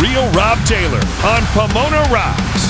real Rob Taylor on Pomona Rocks.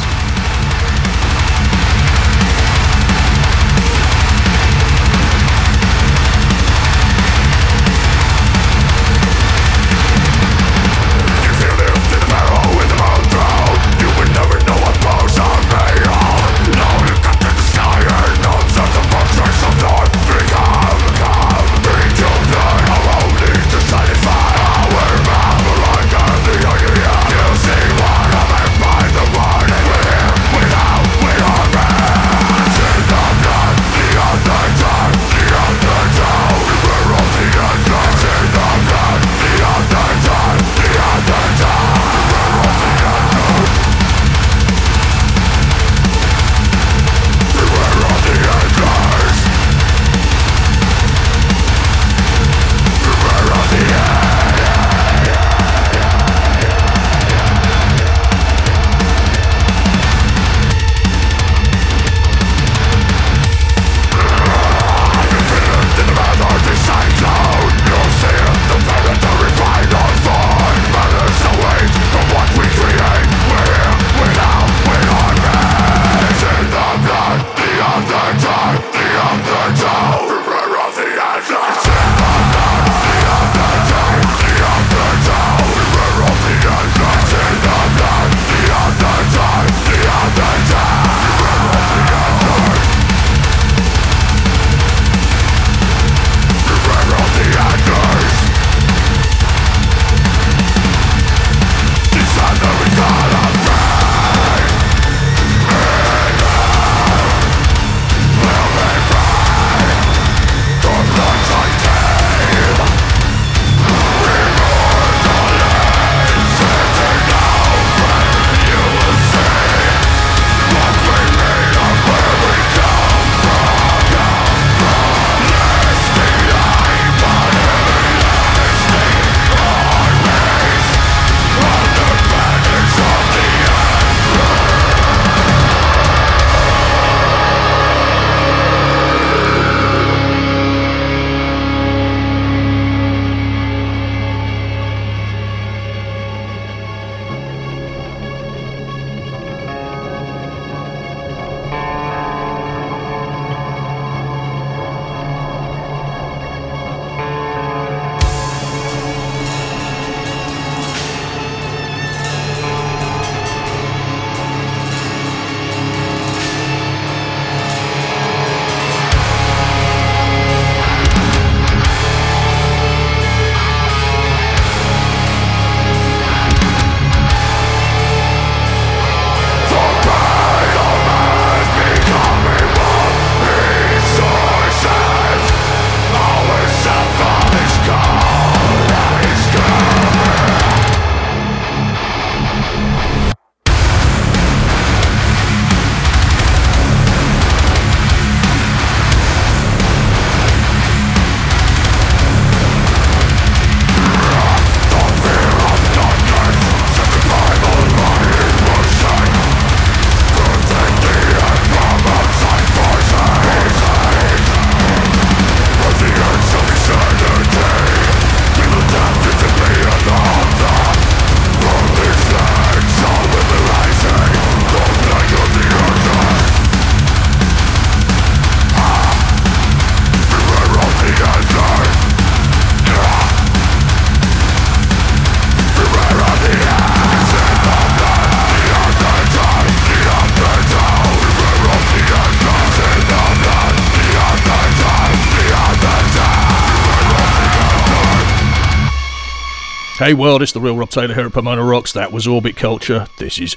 Hey world, it's the real Rob Taylor here at Pomona Rocks. That was Orbit Culture. This is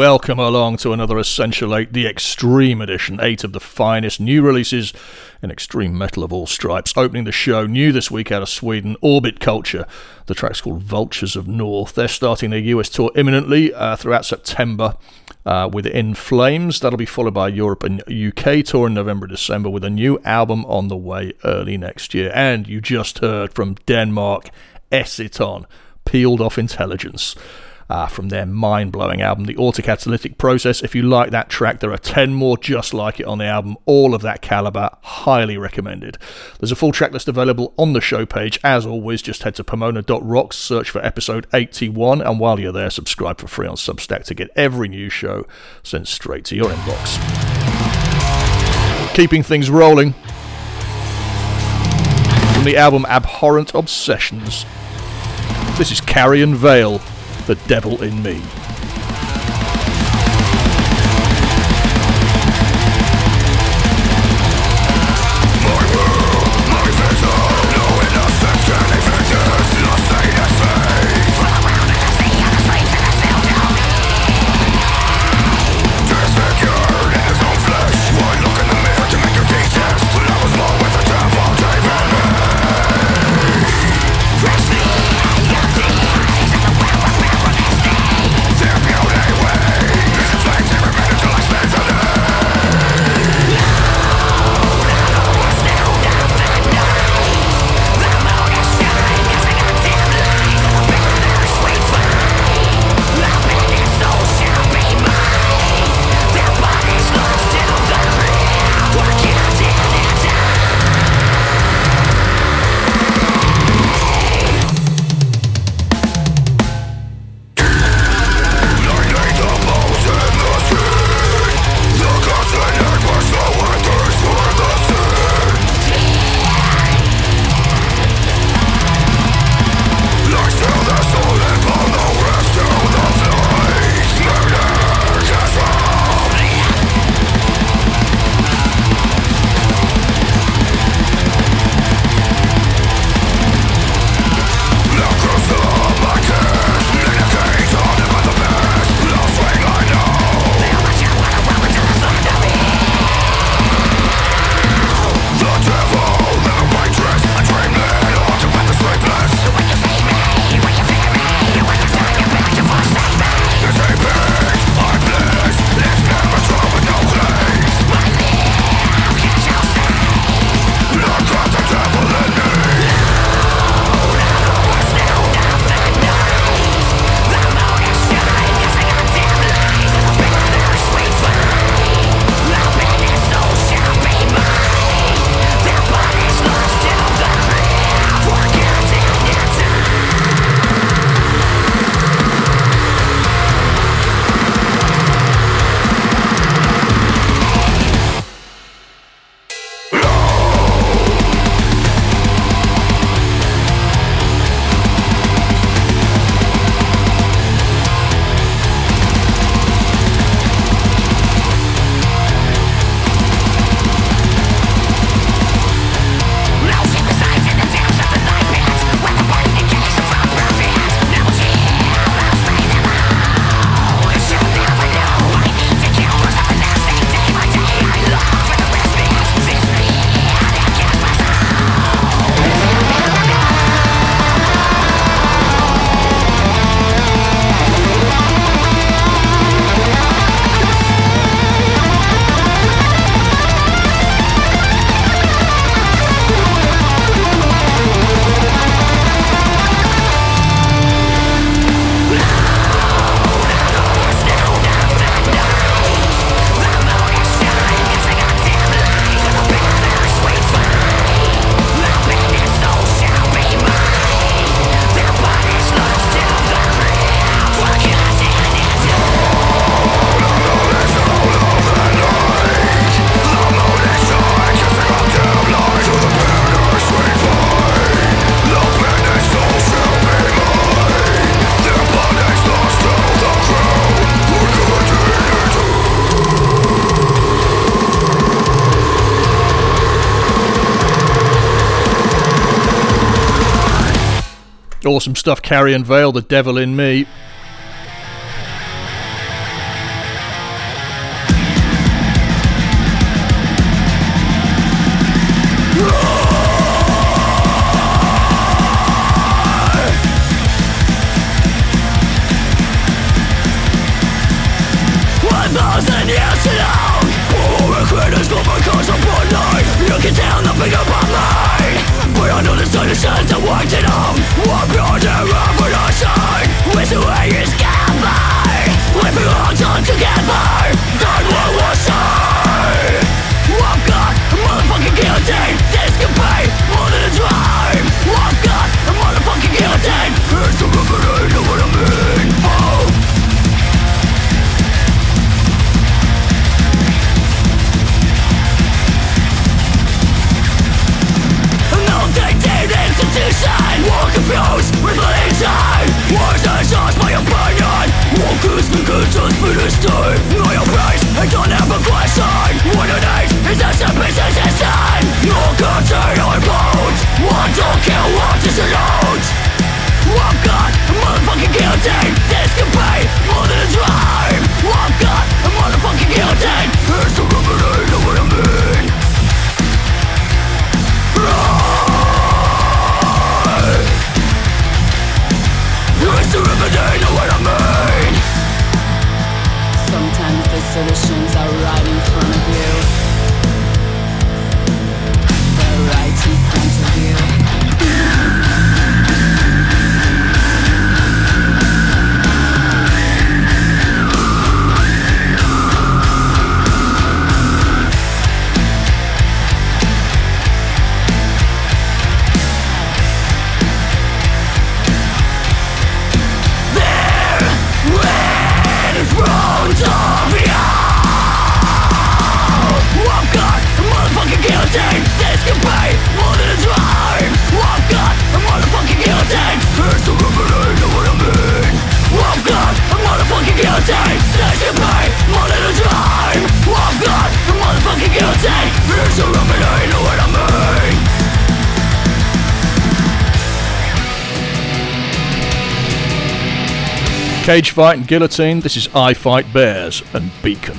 Welcome along to another Essential 8, the Extreme Edition, 8 of the finest new releases in extreme metal of all stripes. Opening the show, new this week out of Sweden, Orbit Culture. The track's called Vultures of North. They're starting their US tour imminently uh, throughout September uh, with In Flames. That'll be followed by a Europe and UK tour in November December with a new album on the way early next year. And you just heard from Denmark, Eciton, Peeled Off Intelligence uh, from their mind blowing album, The Autocatalytic Process. If you like that track, there are 10 more just like it on the album, all of that caliber. Highly recommended. There's a full track list available on the show page. As always, just head to pomona.rocks, search for episode 81, and while you're there, subscribe for free on Substack to get every new show sent straight to your inbox. Keeping things rolling. From the album Abhorrent Obsessions, this is Carrion Vael the devil in me. awesome stuff. Carrion Vael, The Devil in Me, Cage Fight and Guillotine, this is I Fight Bears and Beacon.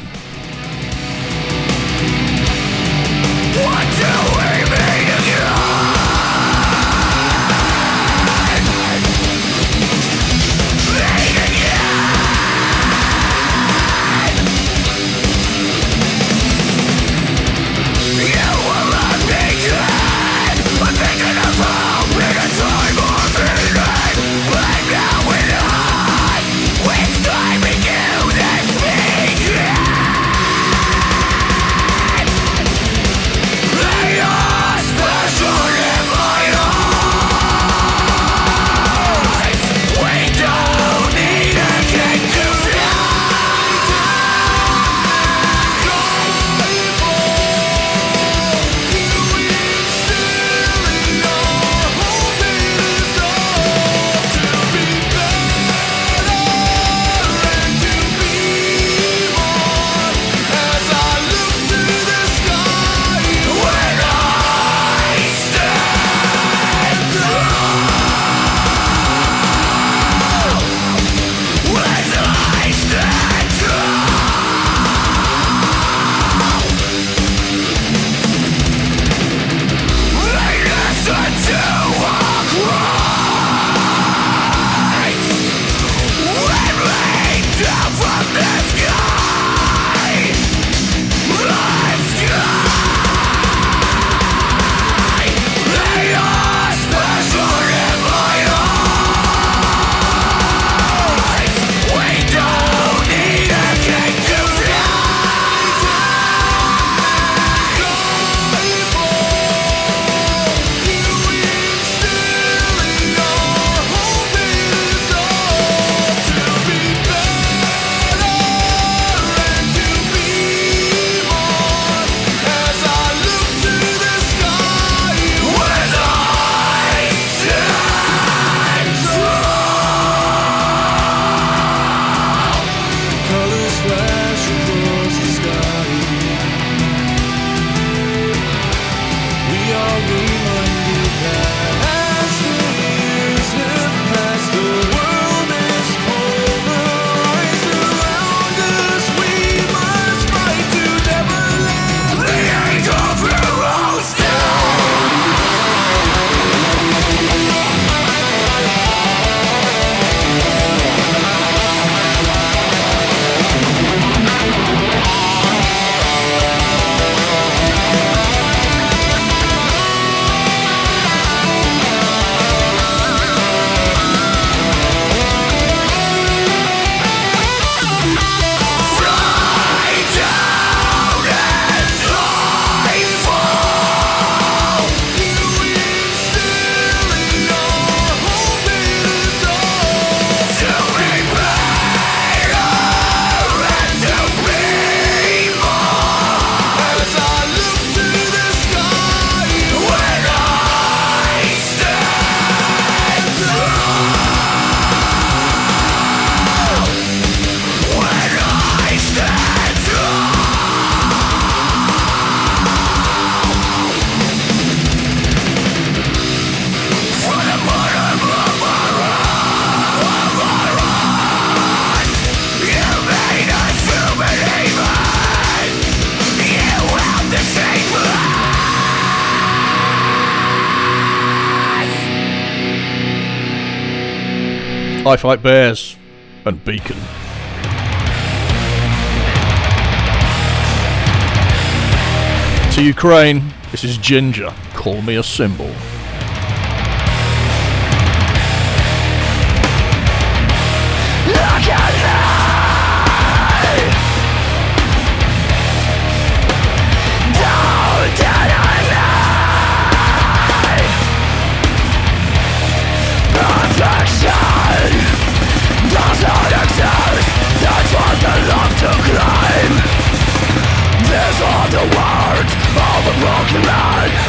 I Fight Bears, and Beacon. To Ukraine, this is Jinjer. Call me a symbol.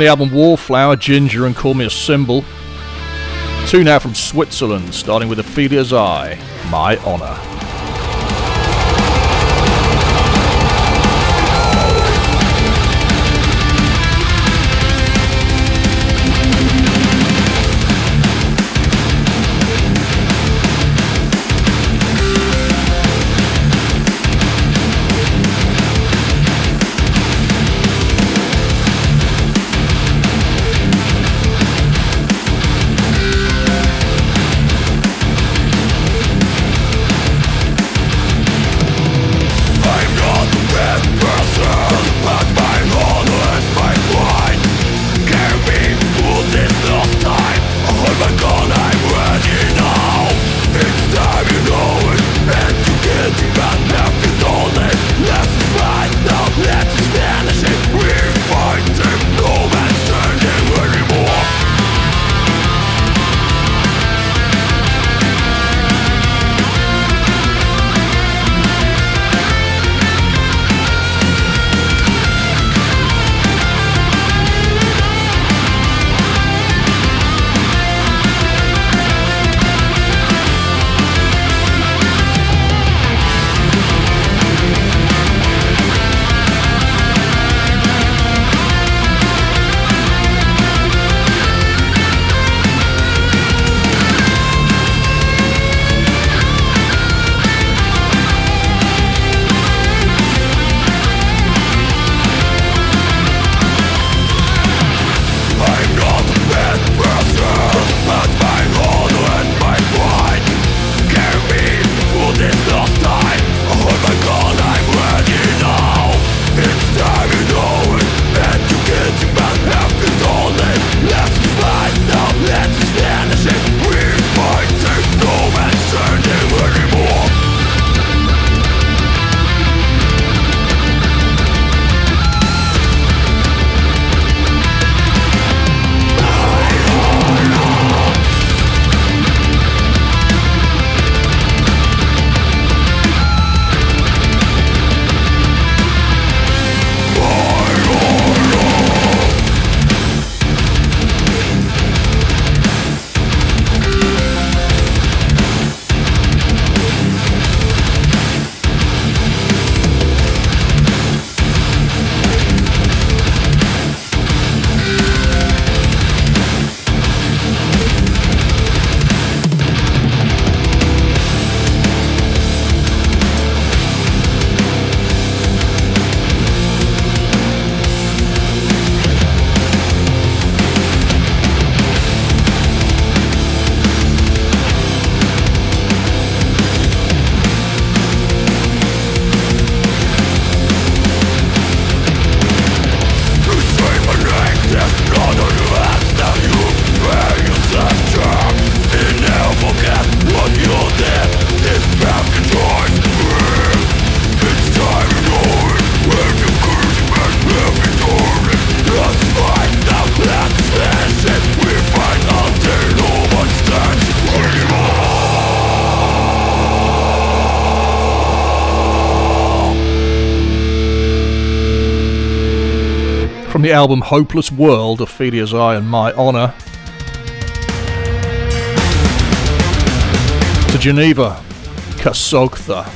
album Wallflower, Jinjer, and Call Me a Symbol. Two now from Switzerland, starting with Ophelia's Eye, My Honour. Album Hopeless World, Ophelia's Eye and My Honour. To Geneva, Kassogtha.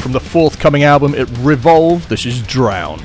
From the forthcoming album It Revolve, this is Drown.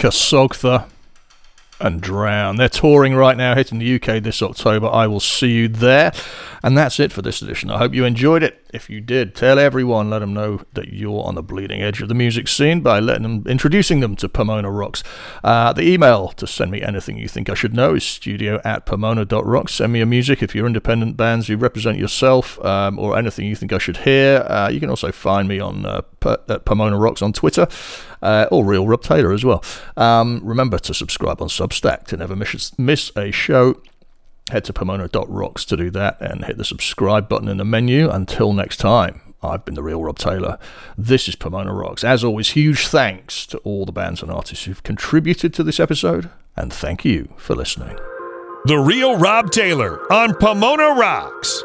Kassogtha and Drown. They're touring right now, hitting the UK this October. I will see you there. And that's it for this edition. I hope you enjoyed it. If you did, tell everyone, let them know that you're on the bleeding edge of the music scene by letting them, introducing them to Pomona Rocks. Uh, the email to send me anything you think I should know is studio at pomona.rocks. Send me a music if you're independent bands, you represent yourself, um, or anything you think I should hear. Uh, you can also find me on uh, at Pomona Rocks on Twitter. Uh, or Real Rob Taylor as well. Um, remember to subscribe on Substack to never miss, miss a show head to pomona.rocks to do that and hit the subscribe button in the menu. Until next time, I've been the real Rob Taylor. This is Pomona Rocks. As always, huge thanks to all the bands and artists who've contributed to this episode, and thank you for listening. The real Rob Taylor on Pomona Rocks.